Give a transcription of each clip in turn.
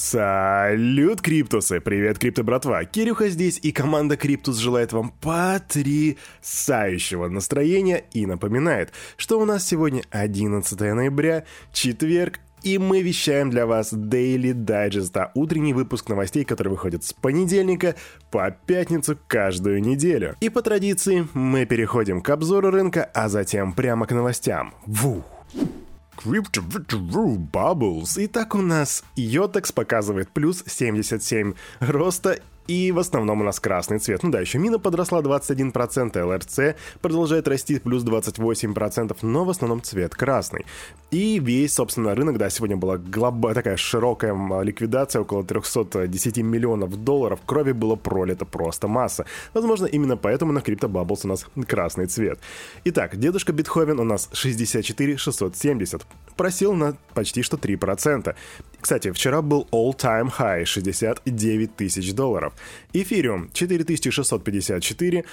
Салют, Криптусы! Привет, Крипто братва! Кирюха здесь, и команда Криптус желает вам потрясающего настроения и напоминает, что у нас сегодня 11 ноября, четверг, и мы вещаем для вас Daily Digest, а утренний выпуск новостей, который выходит с понедельника по пятницу каждую неделю. И по традиции мы переходим к обзору рынка, а затем прямо к новостям. Вух! Bubbles. Итак, у нас Yotex показывает плюс 77 роста и в основном у нас красный цвет. Ну да, еще мина подросла 21%, LRC продолжает расти плюс 28%, но в основном цвет красный. И весь, собственно, рынок, да, сегодня была глоба, такая широкая ликвидация, около 310 миллионов долларов. Крови было пролито просто масса. Возможно, именно поэтому на Crypto Bubbles у нас красный цвет. Итак, дедушка Бетховен у нас 64 670. Просил на почти что 3%. Кстати, вчера был all-time high 69 тысяч долларов. Эфириум 4654,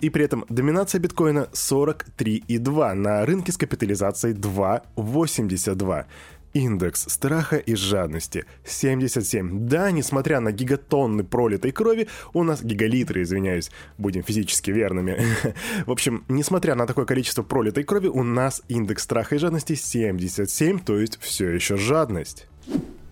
и при этом доминация биткоина 43,2 на рынке с капитализацией 2,82. Индекс страха и жадности 77. Да, несмотря на гигатонны пролитой крови, у нас гигалитры, извиняюсь, будем физически верными. В общем, несмотря на такое количество пролитой крови, у нас индекс страха и жадности 77, то есть все еще жадность.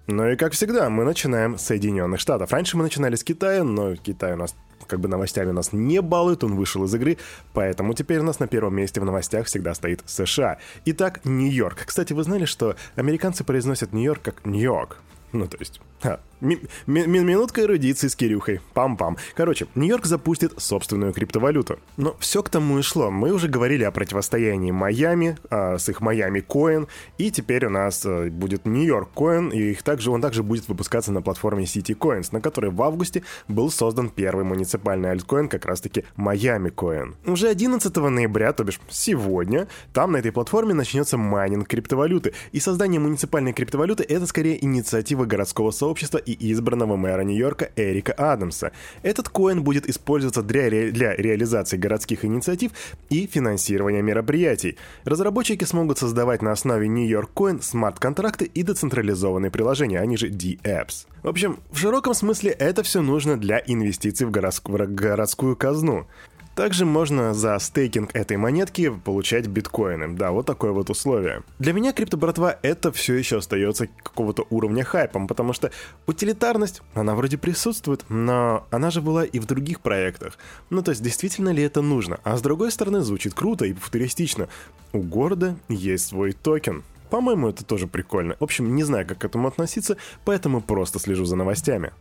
Ну и как всегда, мы начинаем с Соединенных Штатов. Раньше мы начинали с Китая, но Китай у нас как бы новостями нас не балует, он вышел из игры, поэтому теперь у нас на первом месте в новостях всегда стоит США. Итак, Нью-Йорк. Кстати, вы знали, что американцы произносят Нью-Йорк как Нью-Йорк? Ну, то есть... А, ми- ми- минутка эрудиции с Кирюхой. Пам-пам. Короче, Нью-Йорк запустит собственную криптовалюту. Но все к тому и шло. Мы уже говорили о противостоянии Майами а, с их Miami Coin, и теперь у нас а, будет New York Coin, и их также, он также будет выпускаться на платформе City Coins, на которой в августе был создан первый муниципальный альткоин, как раз-таки Miami Coin. Уже 11 ноября, то бишь сегодня, там на этой платформе начнется майнинг криптовалюты, и создание муниципальной криптовалюты — это скорее инициатива городского сообщества и избранного мэра Нью-Йорка Эрика Адамса. Этот коин будет использоваться для, ре... для реализации городских инициатив и финансирования мероприятий. Разработчики смогут создавать на основе Нью-Йорк Coin смарт-контракты и децентрализованные приложения, они же D-Apps. В общем, в широком смысле это все нужно для инвестиций в, городск... в городскую казну. Также можно за стейкинг этой монетки получать биткоины. Да, вот такое вот условие. Для меня крипто братва это все еще остается какого-то уровня хайпом, потому что утилитарность, она вроде присутствует, но она же была и в других проектах. Ну то есть действительно ли это нужно? А с другой стороны звучит круто и футуристично. У города есть свой токен. По-моему, это тоже прикольно. В общем, не знаю, как к этому относиться, поэтому просто слежу за новостями.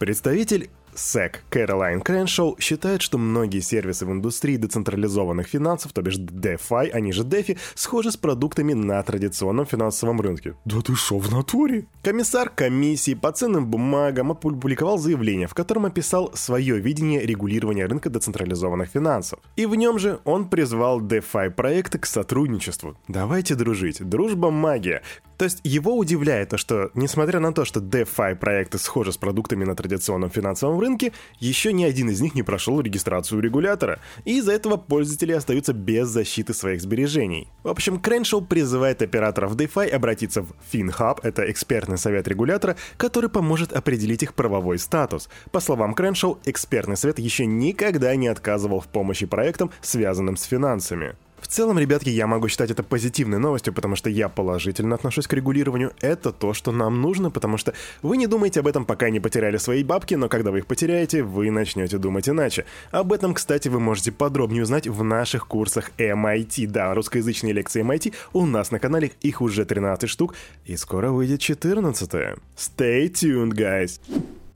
Представитель SEC Кэролайн Крэншоу считает, что многие сервисы в индустрии децентрализованных финансов, то бишь DeFi, они же DeFi, схожи с продуктами на традиционном финансовом рынке. Да ты шо в натуре? Комиссар комиссии по ценным бумагам опубликовал заявление, в котором описал свое видение регулирования рынка децентрализованных финансов. И в нем же он призвал DeFi проекты к сотрудничеству. Давайте дружить. Дружба магия. То есть его удивляет то, что, несмотря на то, что DeFi проекты схожи с продуктами на традиционном финансовом рынке, еще ни один из них не прошел регистрацию регулятора, и из-за этого пользователи остаются без защиты своих сбережений. В общем, Креншоу призывает операторов DeFi обратиться в FinHub, это экспертный совет регулятора, который поможет определить их правовой статус. По словам Креншоу, экспертный совет еще никогда не отказывал в помощи проектам, связанным с финансами. В целом, ребятки, я могу считать это позитивной новостью, потому что я положительно отношусь к регулированию. Это то, что нам нужно, потому что вы не думаете об этом, пока не потеряли свои бабки, но когда вы их потеряете, вы начнете думать иначе. Об этом, кстати, вы можете подробнее узнать в наших курсах MIT. Да, русскоязычные лекции MIT у нас на канале, их уже 13 штук, и скоро выйдет 14 -е. Stay tuned, guys!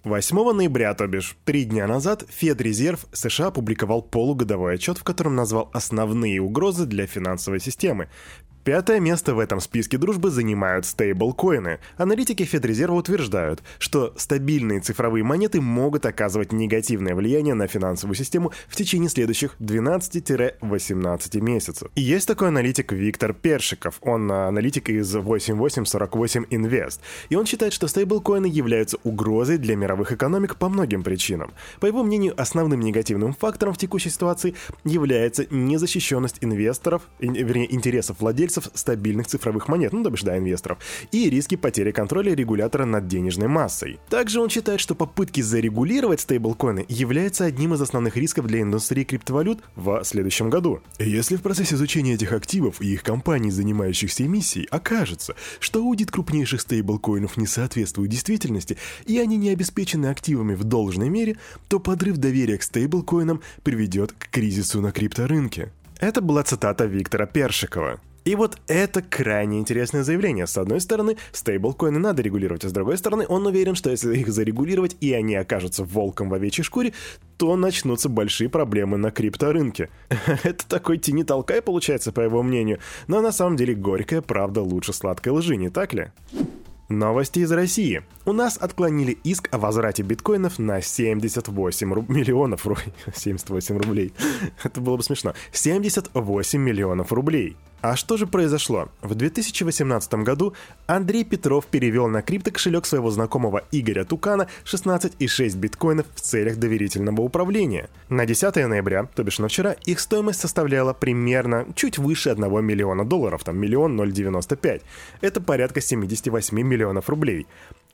8 ноября, то бишь три дня назад, Федрезерв США опубликовал полугодовой отчет, в котором назвал основные угрозы для финансовой системы. Пятое место в этом списке дружбы занимают стейблкоины. Аналитики Федрезерва утверждают, что стабильные цифровые монеты могут оказывать негативное влияние на финансовую систему в течение следующих 12-18 месяцев. И есть такой аналитик Виктор Першиков, он аналитик из 8848 Invest, и он считает, что стейблкоины являются угрозой для мировых экономик по многим причинам. По его мнению, основным негативным фактором в текущей ситуации является незащищенность инвесторов, вернее, интересов владельцев владельцев стабильных цифровых монет, ну, то бишь, да, инвесторов, и риски потери контроля регулятора над денежной массой. Также он считает, что попытки зарегулировать стейблкоины являются одним из основных рисков для индустрии криптовалют в следующем году. Если в процессе изучения этих активов и их компаний, занимающихся эмиссией, окажется, что аудит крупнейших стейблкоинов не соответствует действительности, и они не обеспечены активами в должной мере, то подрыв доверия к стейблкоинам приведет к кризису на крипторынке. Это была цитата Виктора Першикова. И вот это крайне интересное заявление. С одной стороны, стейблкоины надо регулировать, а с другой стороны, он уверен, что если их зарегулировать и они окажутся волком в овечьей шкуре, то начнутся большие проблемы на крипторынке. Это такой тени-толкай получается, по его мнению, но на самом деле горькая правда лучше сладкой лжи, не так ли? Новости из России. У нас отклонили иск о возврате биткоинов на 78 руб... миллионов рублей. 78 рублей. Это было бы смешно. 78 миллионов рублей. А что же произошло? В 2018 году Андрей Петров перевел на криптокошелек своего знакомого Игоря Тукана 16,6 биткоинов в целях доверительного управления. На 10 ноября, то бишь на вчера, их стоимость составляла примерно чуть выше 1 миллиона долларов, там миллион 095. Это порядка 78 миллионов рублей.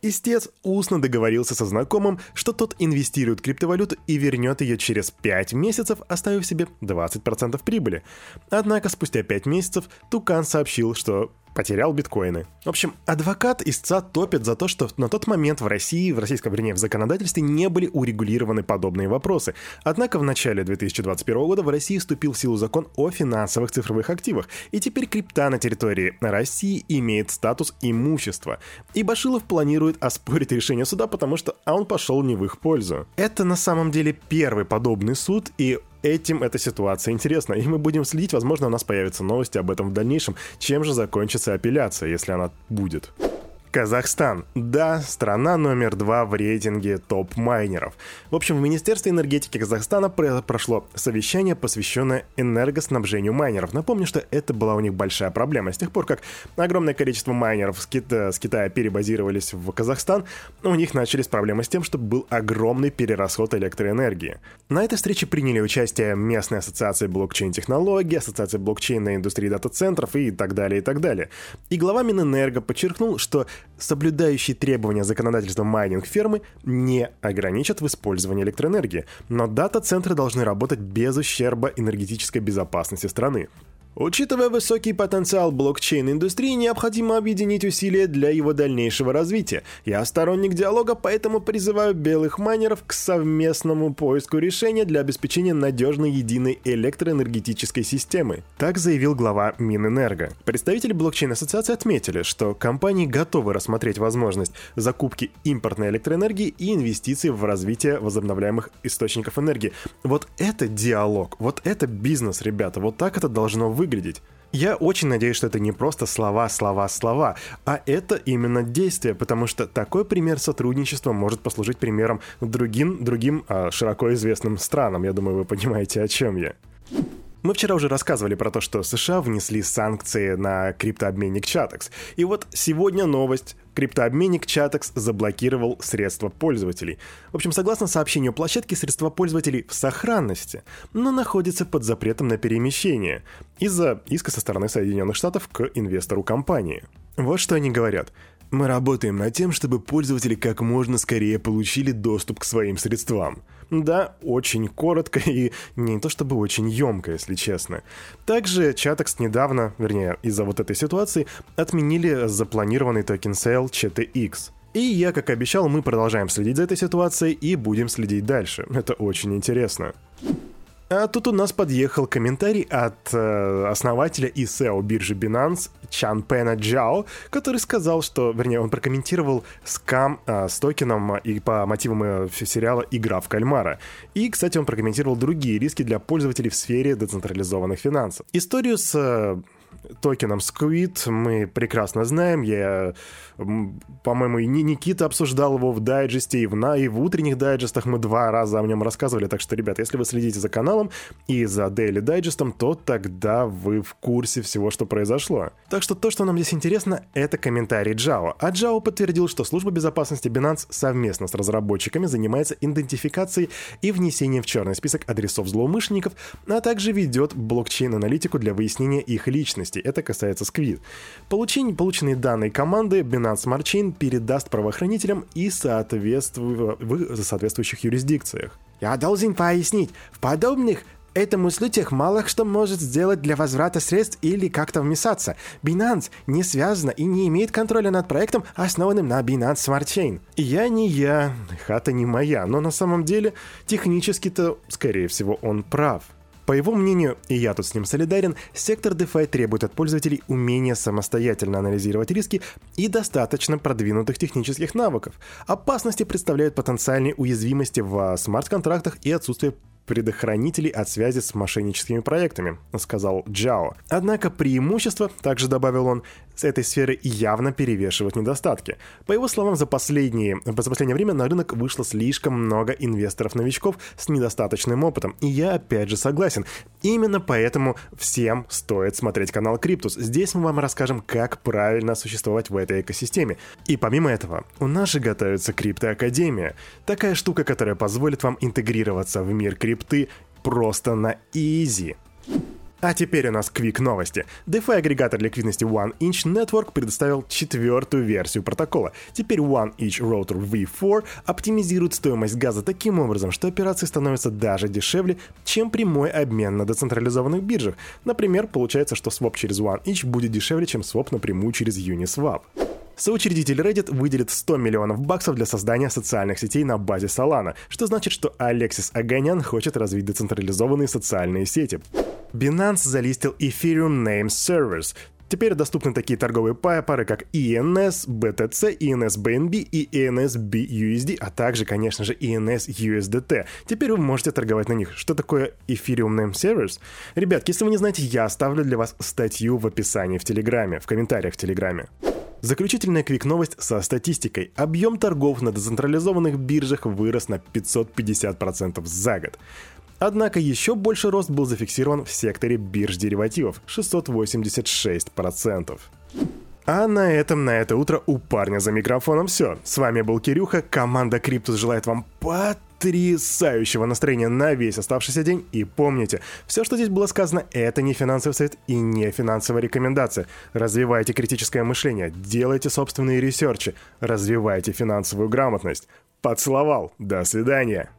Истец устно договорился со знакомым, что тот инвестирует криптовалюту и вернет ее через 5 месяцев, оставив себе 20% прибыли. Однако спустя 5 месяцев Тукан сообщил, что потерял биткоины. В общем, адвокат истца топит за то, что на тот момент в России, в российском, вернее, в законодательстве не были урегулированы подобные вопросы. Однако в начале 2021 года в России вступил в силу закон о финансовых цифровых активах, и теперь крипта на территории России имеет статус имущества. И Башилов планирует оспорить решение суда, потому что а он пошел не в их пользу. Это на самом деле первый подобный суд, и этим эта ситуация интересна, и мы будем следить, возможно, у нас появятся новости об этом в дальнейшем, чем же закончится апелляция, если она будет. Казахстан. Да, страна номер два в рейтинге топ-майнеров. В общем, в Министерстве энергетики Казахстана прошло совещание, посвященное энергоснабжению майнеров. Напомню, что это была у них большая проблема. С тех пор, как огромное количество майнеров с, Кита, с Китая перебазировались в Казахстан, у них начались проблемы с тем, что был огромный перерасход электроэнергии. На этой встрече приняли участие местные ассоциации блокчейн-технологий, ассоциация блокчейна индустрии дата-центров и так далее, и так далее. И глава Минэнерго подчеркнул, что соблюдающие требования законодательства майнинг-фермы не ограничат в использовании электроэнергии, но дата-центры должны работать без ущерба энергетической безопасности страны. Учитывая высокий потенциал блокчейн-индустрии, необходимо объединить усилия для его дальнейшего развития. Я сторонник диалога, поэтому призываю белых майнеров к совместному поиску решения для обеспечения надежной единой электроэнергетической системы. Так заявил глава Минэнерго. Представители блокчейн-ассоциации отметили, что компании готовы рассмотреть возможность закупки импортной электроэнергии и инвестиций в развитие возобновляемых источников энергии. Вот это диалог, вот это бизнес, ребята, вот так это должно выглядеть выглядеть. Я очень надеюсь, что это не просто слова, слова, слова, а это именно действие, потому что такой пример сотрудничества может послужить примером другим, другим а, широко известным странам. Я думаю, вы понимаете, о чем я. Мы вчера уже рассказывали про то, что США внесли санкции на криптообменник Chatex. И вот сегодня новость. Криптообменник Chatex заблокировал средства пользователей. В общем, согласно сообщению площадки, средства пользователей в сохранности, но находятся под запретом на перемещение из-за иска со стороны Соединенных Штатов к инвестору компании. Вот что они говорят. Мы работаем над тем, чтобы пользователи как можно скорее получили доступ к своим средствам. Да, очень коротко и не то чтобы очень емко, если честно. Также Chatex недавно, вернее, из-за вот этой ситуации, отменили запланированный token sale CTX. И я, как обещал, мы продолжаем следить за этой ситуацией и будем следить дальше. Это очень интересно. А тут у нас подъехал комментарий от э, основателя и SEO биржи Binance Чан Пена Джао, который сказал, что, вернее, он прокомментировал скам э, с токеном и по мотивам э, сериала «Игра в кальмара». И, кстати, он прокомментировал другие риски для пользователей в сфере децентрализованных финансов. Историю с э, токеном Squid мы прекрасно знаем. Я, по-моему, и Никита обсуждал его в дайджесте, и в, на, и в утренних дайджестах мы два раза о нем рассказывали. Так что, ребят, если вы следите за каналом и за Daily дайджестом, то тогда вы в курсе всего, что произошло. Так что то, что нам здесь интересно, это комментарий Джао. А Джао подтвердил, что служба безопасности Binance совместно с разработчиками занимается идентификацией и внесением в черный список адресов злоумышленников, а также ведет блокчейн-аналитику для выяснения их личности ликвидности. Это касается Squid. Получение, полученные данные команды Binance Smart Chain передаст правоохранителям и соответству... в соответствующих юрисдикциях. Я должен пояснить, в подобных этому случаях мало что может сделать для возврата средств или как-то вмешаться. Binance не связана и не имеет контроля над проектом, основанным на Binance Smart Chain. Я не я, хата не моя, но на самом деле технически-то, скорее всего, он прав. По его мнению, и я тут с ним солидарен, сектор DeFi требует от пользователей умения самостоятельно анализировать риски и достаточно продвинутых технических навыков. Опасности представляют потенциальные уязвимости в смарт-контрактах и отсутствие предохранителей от связи с мошенническими проектами, сказал Джао. Однако преимущества, также добавил он, с этой сферы явно перевешивают недостатки. По его словам, за, последние, за последнее время на рынок вышло слишком много инвесторов-новичков с недостаточным опытом. И я опять же согласен. Именно поэтому всем стоит смотреть канал Криптус. Здесь мы вам расскажем, как правильно существовать в этой экосистеме. И помимо этого, у нас же готовится Криптоакадемия. Такая штука, которая позволит вам интегрироваться в мир крипты просто на изи. А теперь у нас квик новости. DeFi агрегатор ликвидности One Inch Network предоставил четвертую версию протокола. Теперь One Inch Router V4 оптимизирует стоимость газа таким образом, что операции становятся даже дешевле, чем прямой обмен на децентрализованных биржах. Например, получается, что своп через One Inch будет дешевле, чем своп напрямую через Uniswap. Соучредитель Reddit выделит 100 миллионов баксов для создания социальных сетей на базе Solana, что значит, что Алексис Аганян хочет развить децентрализованные социальные сети. Binance залистил Ethereum Name Servers, Теперь доступны такие торговые пары, как ENS, BTC, ENS BNB и ENS BUSD, а также, конечно же, ENS USDT. Теперь вы можете торговать на них. Что такое Ethereum Name Servers? Ребятки, если вы не знаете, я оставлю для вас статью в описании в Телеграме, в комментариях в Телеграме. Заключительная квик-новость со статистикой. Объем торгов на децентрализованных биржах вырос на 550% за год. Однако еще больше рост был зафиксирован в секторе бирж деривативов – 686%. А на этом на это утро у парня за микрофоном все. С вами был Кирюха, команда Криптус желает вам потрясающего настроения на весь оставшийся день. И помните, все, что здесь было сказано, это не финансовый совет и не финансовая рекомендация. Развивайте критическое мышление, делайте собственные ресерчи, развивайте финансовую грамотность. Поцеловал. До свидания.